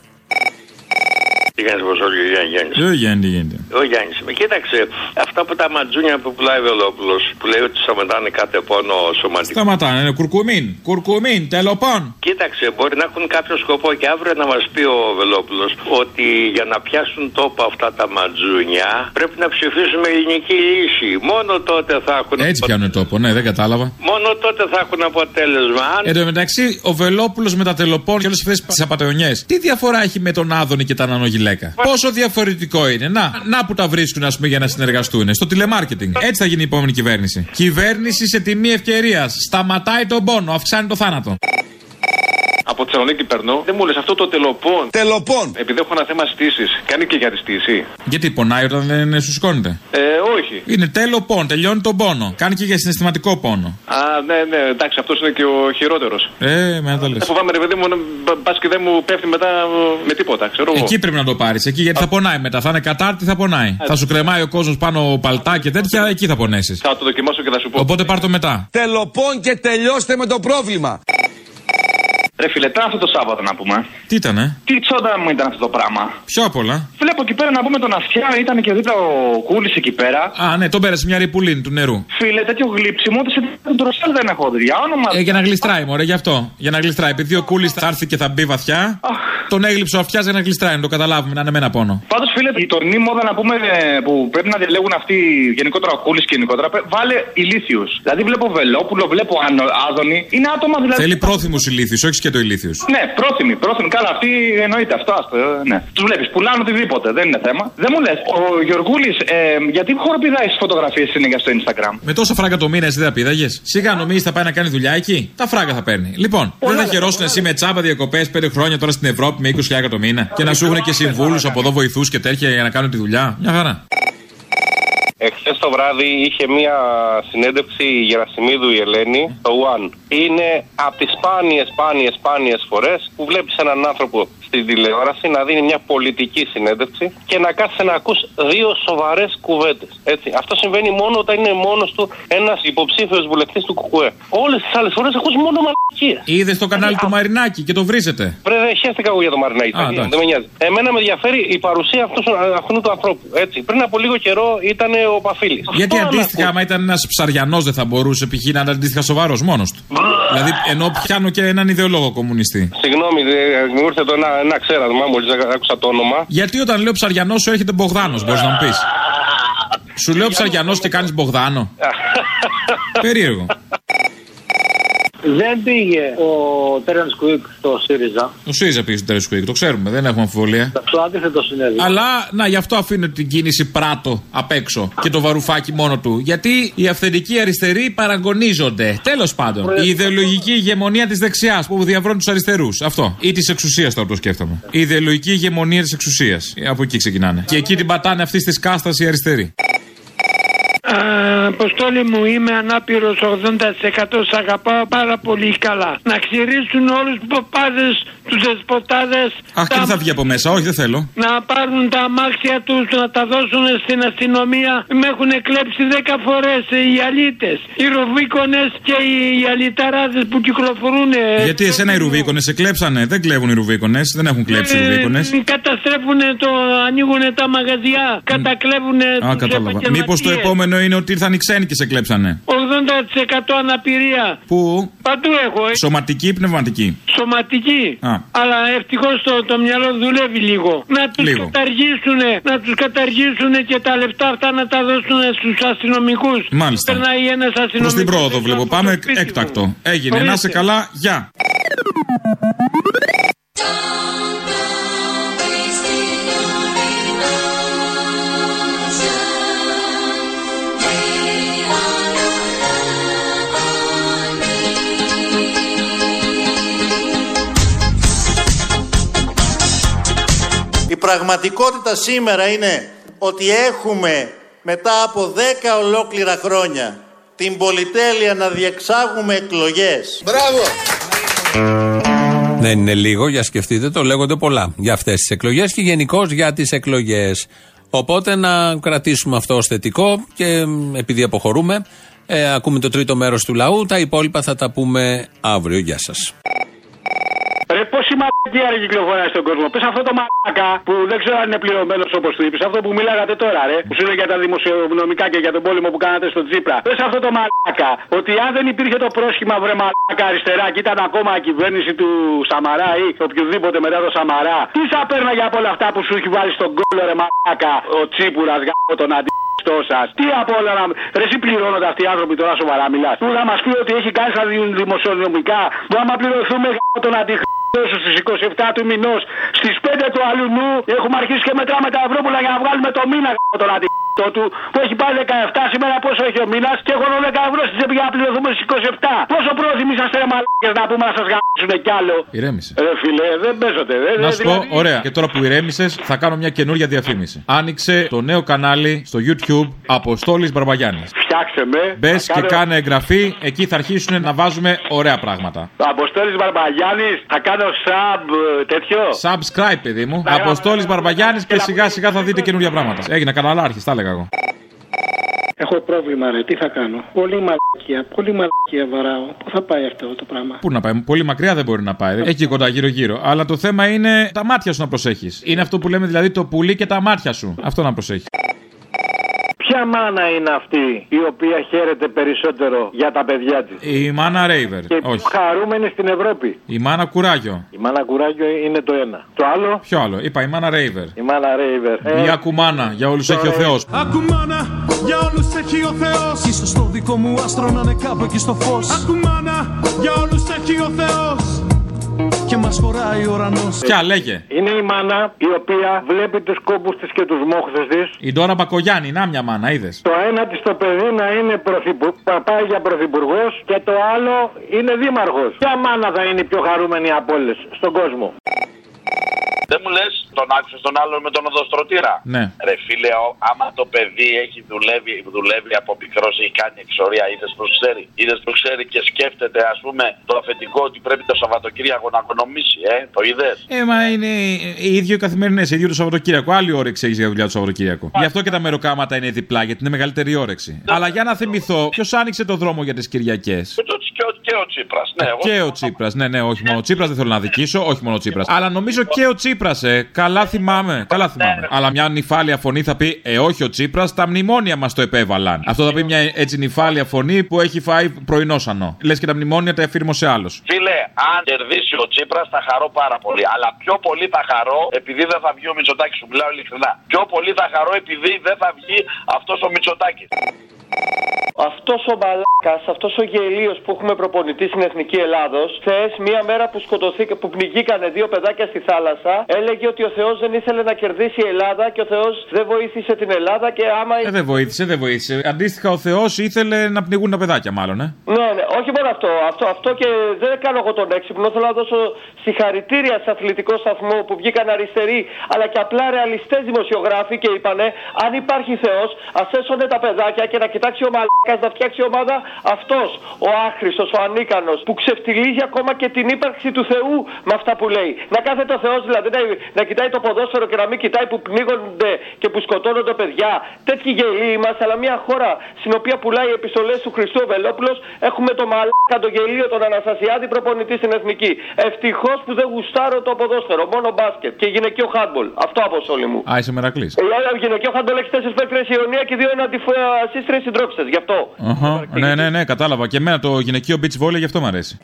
Τι κάνει Βοσόλιο, Γιάννης Γιάννης. Ε, Γιάννη, τι γίνεται. Ο Γιάννης. Με κοίταξε, αυτά από τα ματζούνια που πουλάει ο Βελόπουλος, που λέει ότι σταματάνε κάθε πόνο σωματικό. Σταματάνε, είναι κουρκουμίν. Κουρκουμίν, τελοπών. Κοίταξε, μπορεί να έχουν κάποιο σκοπό και αύριο να μας πει ο Βελόπουλος ότι για να πιάσουν τόπο αυτά τα ματζούνια πρέπει να ψηφίσουμε ελληνική λύση. Μόνο τότε θα έχουν. Έτσι πιάνουν τόπο, ναι, δεν κατάλαβα. Μόνο τότε θα έχουν αποτέλεσμα. Αν... Εν τω μεταξύ, ο Βελόπουλος με τα τελοπών και όλες αυτές τις απαταιωνιές. Τι διαφορά έχει με τον Άδωνη και τα νανογιλέκα. Πόσο διαφορετικό είναι. Να, να που τα βρίσκουν, ας πούμε, για να συνεργαστούν. Στο τηλεμάρκετινγκ. Έτσι θα γίνει η επόμενη κυβέρνηση. Κυβέρνηση σε τιμή ευκαιρίας. Σταματάει τον πόνο, αυξάνει το θάνατο. Από Θεσσαλονίκη περνώ. Δεν μου λες αυτό το τελοπών. Τελοπών. Επειδή έχω ένα θέμα στήσης. Κάνει και για τη στήση. Γιατί πονάει όταν δεν σου σηκώνεται. Ε, όχι. Είναι τέλο πόν, τελειώνει τον πόνο. Κάνει και για συναισθηματικό πόνο. Α, ναι, ναι, εντάξει, αυτός είναι και ο χειρότερος. Ε, με να το λες. Φοβάμαι, ρε παιδί μου, πας και δεν μου πέφτει μετά ε, με τίποτα, ξέρω εγώ. Εκεί πρέπει να το πάρεις. Εκεί γιατί θα πονάει μετά. Θα είναι κατάρτι, θα πονάει. Θα σου κρεμάει ο κόσμος πάνω παλτά και τέτοια, εκεί θα πονέσεις. Θα το δοκιμάσω και θα σου πω. Οπότε πάρ το μετά. Τελοπών και τελειώστε με το πρόβλημα. Ρε φίλε, τώρα αυτό το Σάββατο να πούμε. Τι ήτανε; Τι τσόντα μου ήταν αυτό το πράγμα. Πιο απ' όλα. Βλέπω εκεί πέρα να πούμε τον Αυτιά, ήταν και δίπλα ο Κούλης εκεί πέρα. Α, ναι, τον πέρασε μια ρηπουλίνη του νερού. Φίλε, τέτοιο γλύψιμο ούτε σε τον Τροσέλ δεν έχω δει. Για όνομα. Ε, για να γλιστράει, μωρέ, γι' αυτό. Για να γλιστράει. Επειδή ο Κούλης θα έρθει και θα μπει βαθιά, τον έγλειψε ο Αυτιά για να γλιστράει, να το καταλάβουμε, να είναι με ένα πόνο. Πάντως, φίλε, η τωρινή μόδα να πούμε ε, που πρέπει να διαλέγουν αυτοί γενικότερα ο Κούλης και γενικότερα, πέ- βάλε ηλίθιους. Δηλαδή βλέπω Βελόπουλο, βλέπω Άνω- Άδωνη. Είναι άτομα δηλαδή. Θέλει πρόθυμους ηλίθιους, όχι και το ηλίθιου. Ναι, πρόθυμοι, πρόθυμοι. Καλά, αυτοί εννοείται αυτό. άστο, ε, ναι. Τους βλέπεις, πουλάνε οτιδήποτε, δεν είναι θέμα. Δεν μου λες, ο Γιωργούλης, ε, γιατί χοροπηδάει στις φωτογραφίες συνέχεια στο Instagram; Με τόσα φράγκα το μήνα εσύ δεν τα πήδαγες; Σιγά νομίζεις θα πάει να κάνει δουλειά εκεί; Τα φράγκα θα παίρνει. Λοιπόν, δεν θα χαιρόσουν εσύ με τσάμπα διακοπές 5 χρόνια τώρα στην Ευρώπη με 20.000 το μήνα. Και να σου έχουν και συμβούλους από εδώ βοηθούς και τέτοια για να κάνουν τη δουλειά. Μια χαρά. Εχθές το βράδυ είχε μία συνέντευξη η Γερασιμίδου η Ελένη στο One. Είναι από τις σπάνιες, σπάνιες, σπάνιες φορές που βλέπεις έναν άνθρωπο στην τηλεόραση να δίνει μια πολιτική συνέντευξη και να κάθεσαι να ακούς δύο σοβαρές κουβέντες. Αυτό συμβαίνει μόνο όταν είναι μόνος του ένας υποψήφιος βουλευτής του ΚΚΕ. Όλες τις άλλες φορές ακούς μόνο μαλακίες. Είδε το κανάλι του Μαρινάκη και το βρίζετε. Βρε, δεν χαίστηκα εγώ για το Μαρινάκη. Α, εντάξει. δεν με νοιάζει. Εμένα με ενδιαφέρει η παρουσία αυτού, αυτού του ανθρώπου. Έτσι. Πριν από λίγο καιρό ήταν ο Παφίλης. Γιατί αντίστοιχα, άμα ήταν ένας ψαριανός, δεν θα μπορούσε π.χ. να είναι αντίστοιχα σοβαρός μόνος του. δηλαδή, ενώ πιάνω και έναν ιδεολόγο κομμουνιστή. Συγγνώμη, δε- μου ήρθε το ένα, ένα ξέρασμα μόλις άκουσα το όνομα. Γιατί όταν λέω ψαριανός σου έρχεται Μπογδάνος, μπορείς να μου πεις. Σου λέω ψαριανός και κάνεις Μπογδάνο. Περίεργο. Δεν πήγε ο Τέρεν Κουίκ στο ΣΥΡΙΖΑ. Ο ΣΥΡΙΖΑ πήγε στο τέλο του το ξέρουμε, δεν έχουμε αμφιβολία. Το αντίθετο συνέβη. Αλλά να γι' αυτό αφήνω την κίνηση πράτο απ' έξω και το βαρουφάκι μόνο του. Γιατί οι αυθεντικοί αριστεροί παραγωνίζονται. Τέλος πάντων. Η ιδεολογική ηγεμονία της δεξιάς που διαβρώνει τους αριστερούς. Αυτό. Ή της εξουσίας τώρα που το σκέφτομαι. Η ιδεολογική ηγεμονία της εξουσίας. Από εκεί ξεκινάνε. Και εκεί την πατάνε αυτή της κάστα οι αριστεροί. Αποστόλη μου, είμαι ανάπηρος 80%. Σ' αγαπάω πάρα πολύ καλά. Να ξηρίσουν όλους του παπάδε, τους δεσποτάδε. Αχ, και δεν θα βγει από μέσα, όχι, δεν θέλω. Να πάρουν τα αμάξια τους, να τα δώσουν στην αστυνομία. Με έχουν κλέψει 10 φορές οι αλίτε. Οι ροβίκονε και οι αλιταράδε που κυκλοφορούν. Γιατί εσένα οι ρουβίκονες σε κλέψανε. Δεν κλέβουν οι ρουβίκονες, δεν έχουν κλέψει οι ρουβίκονες. Καταστρέφουν το, ανοίγουν τα μαγαζιά. Κατακλέβουν Α, κατάλαβα. Μήπως το επόμενο είναι ότι ήρθαν οι ξένοι και σε κλέψανε. 80% αναπηρία. Πού; Παντού έχω, ε. Σωματική ή πνευματική; Σωματική. Α. Αλλά ευτυχώς το, το μυαλό δουλεύει λίγο. Να τους Λίγο. καταργήσουν, να τους καταργήσουν και τα λεφτά αυτά να τα δώσουν στους αστυνομικούς. Μάλιστα. Περνάει ένας Προς αστυνομικός. την πρόοδο βλέπω. Πάμε εκ- έκτακτο. Έγινε. Να σε καλά. Γεια. Πραγματικότητα σήμερα είναι ότι έχουμε μετά από 10 ολόκληρα χρόνια την πολυτέλεια να διεξάγουμε εκλογές. Μπράβο! Δεν είναι λίγο, για σκεφτείτε το, λέγονται πολλά για αυτές τις εκλογές και γενικώς για τις εκλογές. Οπότε να κρατήσουμε αυτό ως θετικό και μ, επειδή αποχωρούμε, ε, ακούμε το τρίτο μέρος του λαού. Τα υπόλοιπα θα τα πούμε αύριο. Γεια σας. Ρε, πόση μαλακία ρε κυκλοφοράει στον κόσμο. Πες αυτό το μαλακά που δεν ξέρω αν είναι πληρωμένος όπως του είπες. Αυτό που μιλάγατε τώρα, ρε. Που σου λέει για τα δημοσιονομικά και για τον πόλεμο που κάνατε στο Τζίπρα. Πες αυτό το μαλακά. Ότι αν δεν υπήρχε το πρόσχημα βρε μαλακά αριστερά και ήταν ακόμα η κυβέρνηση του Σαμαρά ή οποιοδήποτε μετά το Σαμαρά. Τι θα παίρναγε από όλα αυτά που σου έχει βάλει στον κόλλο ρε μαλακά ο Τσίπουρας γάμο τον αντί. σας; Τι από όλα να. Ρε, εσύ πληρώνονται αυτοί οι άνθρωποι τώρα σοβαρά μιλάς. Που να μας πει ότι έχει κάνει στα δι- δημοσιονομικά. Που άμα πληρωθούμε γάμο τον τόσο στις 27 του μηνός στις 5 του αλουνού έχουμε αρχίσει και μετράμε τα Ευρώπουλα για να βγάλουμε το μήνα τον αντί. 18 του που έχει πάει 17 σήμερα πόσο έχει ο μήνας και έχω 10 ευρώ στην τσέπη για να πληρωθούμε στις 27. Πόσο πρόθυμοι σας ρε μαλάκες να πούμε να σας γάμψουν κι άλλο; Ηρέμησες. Ρε φιλέ, δεν παίζονται. Ρε, να σου δηλαδή... πω, ωραία. Και τώρα που ηρέμησες, θα κάνω μια καινούργια διαφήμιση. Άνοιξε το νέο κανάλι στο YouTube Αποστόλης Μπαρμπαγιάννης. Φτιάξε με. Μπες και κάνε εγγραφή, εκεί θα αρχίσουν να βάζουμε ωραία πράγματα. Αποστόλης Μπαρμπαγιάννης, θα κάνω sub τέτοιο; Subscribe, παιδί μου. Αποστόλης Μπαρμπαγιάννης και σιγά σιγά θα δείτε καινούργια πράγματα. Έγινα καναλάρχης, τα έλεγα εγώ. Έχω πρόβλημα, ρε. Τι θα κάνω; Πολύ μαλακία. Πολύ μαλακία βαράω. Πού θα πάει αυτό το πράγμα; Πού να πάει, πολύ μακριά δεν μπορεί να πάει. Εκεί κοντά, γύρω-γύρω. Αλλά το θέμα είναι τα μάτια σου να προσέχεις. Είναι αυτό που λέμε δηλαδή το πουλί και τα μάτια σου. Αυτό να προσέχεις. Ποια μάνα είναι αυτή η οποία χαίρεται περισσότερο για τα παιδιά της; Η μάνα Ρέιβερ. Και πιο Όχι. χαρούμενη στην Ευρώπη; Η μάνα Κουράγιο. Η μάνα Κουράγιο είναι το ένα. Το άλλο, Ποιο άλλο, είπα η μάνα Ρέιβερ. η μάνα Ρέιβερ. Η Ακουμάνα, για όλους έχει ο Θεός. Ακουμάνα, για όλους έχει ο Θεός Ίσως το δικό μου άστρο να είναι κάπου εκεί στο φως Ακουμάνα, για όλους έχει ο Θεός Και μας χωράει ο ουρανός Ποια λέγε. Είναι η μάνα η οποία βλέπει τους κόμπους της και τους μόχθες της. Η Ντόρα Μπακογιάννη, να μια μάνα, είδες. Το ένα της το παιδί να είναι πρωθυπου... να πάει για πρωθυπουργός και το άλλο είναι δήμαρχος. Ποια μάνα θα είναι η πιο χαρούμενη από όλες στον κόσμο; Δεν μου λες, τον άκουσες τον άλλον με τον οδοστρωτήρα. Ναι. Ρε φίλε, ο- άμα το παιδί έχει δουλεύει, δουλεύει από μικρός, έχει κάνει εξορία, είδες που ξέρει. Είδες που ξέρει και σκέφτεται, ας πούμε, το αφεντικό ότι πρέπει το Σαββατοκύριακο να οικονομήσει, ε, το είδες; Ε, μα είναι οι ίδιο οι καθημερινές, ίδιο το Σαββατοκύριακο. Άλλη όρεξη έχεις για δουλειά το Σαββατοκύριακο. Γι' αυτό και τα μεροκάματα είναι διπλά, γιατί είναι μεγαλύτερη όρεξη. Αλλά για να θυμηθώ, ποιος άνοιξε το δρόμο για τις Κυριακές; Και, ο- και, ο- και ο Τσίπρας. Ναι, εγώ. Και ο Τσίπρας, ναι, ναι, όχι μόνο ο Τσίπρας, δεν θέλω να δικήσω, όχι μόνο ο Τσίπρας. Αλλά νομίζω και ο Τσίπρας, ε. Καλά θυμάμαι, καλά θυμάμαι. Αλλά μια νυφάλια φωνή θα πει, Ε, όχι ο Τσίπρας, τα μνημόνια μας το επέβαλαν. Αυτό θα πει μια έτσι νυφάλια φωνή που έχει φάει πρωινό σανό. Λες και τα μνημόνια τα εφήρμοσε άλλος. Φίλε, αν κερδίσει ο Τσίπρας θα χαρώ πάρα πολύ. Αλλά πιο πολύ θα χαρώ επειδή δεν θα βγει ο Μητσοτάκης, σου μιλάω ειλικρινά. Πιο πολύ θα χαρώ επειδή δεν θα βγει αυτός ο Μητσοτάκης. Αυτός ο μπαλάκας, αυτός ο γελίος που έχουμε προπονητή στην Εθνική Ελλάδος, χθες μία μέρα που σκοτωθήκα, που πνιγήκανε δύο παιδάκια στη θάλασσα, έλεγε ότι ο Θεός δεν ήθελε να κερδίσει η Ελλάδα και ο Θεός δεν βοήθησε την Ελλάδα και άμα. Ε, δεν βοήθησε, δεν βοήθησε. Αντίστοιχα, ο Θεός ήθελε να πνιγούν τα παιδάκια, μάλλον, ε. Ναι, ναι, όχι μόνο αυτό. Αυτό, αυτό και δεν κάνω εγώ τον έξυπνο. Θέλω να δώσω συγχαρητήρια σε αθλητικό σταθμό που βγήκαν αριστεροί, αλλά και απλά ρεαλιστές δημοσιογράφοι και είπανε αν υπάρχει Θεός, ας έσωνε τα παιδάκια και να κοιτάξει ο μαλάκα να φτιάξει ομάδα αυτός, ο άχρηστος, ο ανίκανος, που ξεφτιλίζει ακόμα και την ύπαρξη του Θεού με αυτά που λέει. Να κάθεται ο Θεός δηλαδή να, να κοιτάει το ποδόσφαιρο και να μην κοιτάει που πνίγονται και που σκοτώνονται παιδιά. Τέτοιοι γελοί είμαστε, αλλά μια χώρα στην οποία πουλάει επιστολές του Χριστού ο Βελόπουλο, έχουμε το μαλάκα, το γελίο, τον Αναστασιάδη προπονητή στην εθνική. Ευτυχώς που δεν γουστάρω το ποδόσφαιρο, μόνο μπάσκετ και γυναικείο χάντμπολ. Αυτό από όλοι μου. Α, είσαι μερακλής. Ε, άλλο γυναικείο χάντμπολ έχεις τέσσερις παίκτρες η Ιωνία και δύο αντιφασίστρε συντρόφιστε. Γι' αυτό. Ναι, ναι, ναι, κατάλαβα. Και εμένα το γυναικείο beach volley γι' αυτό μου αρέσει.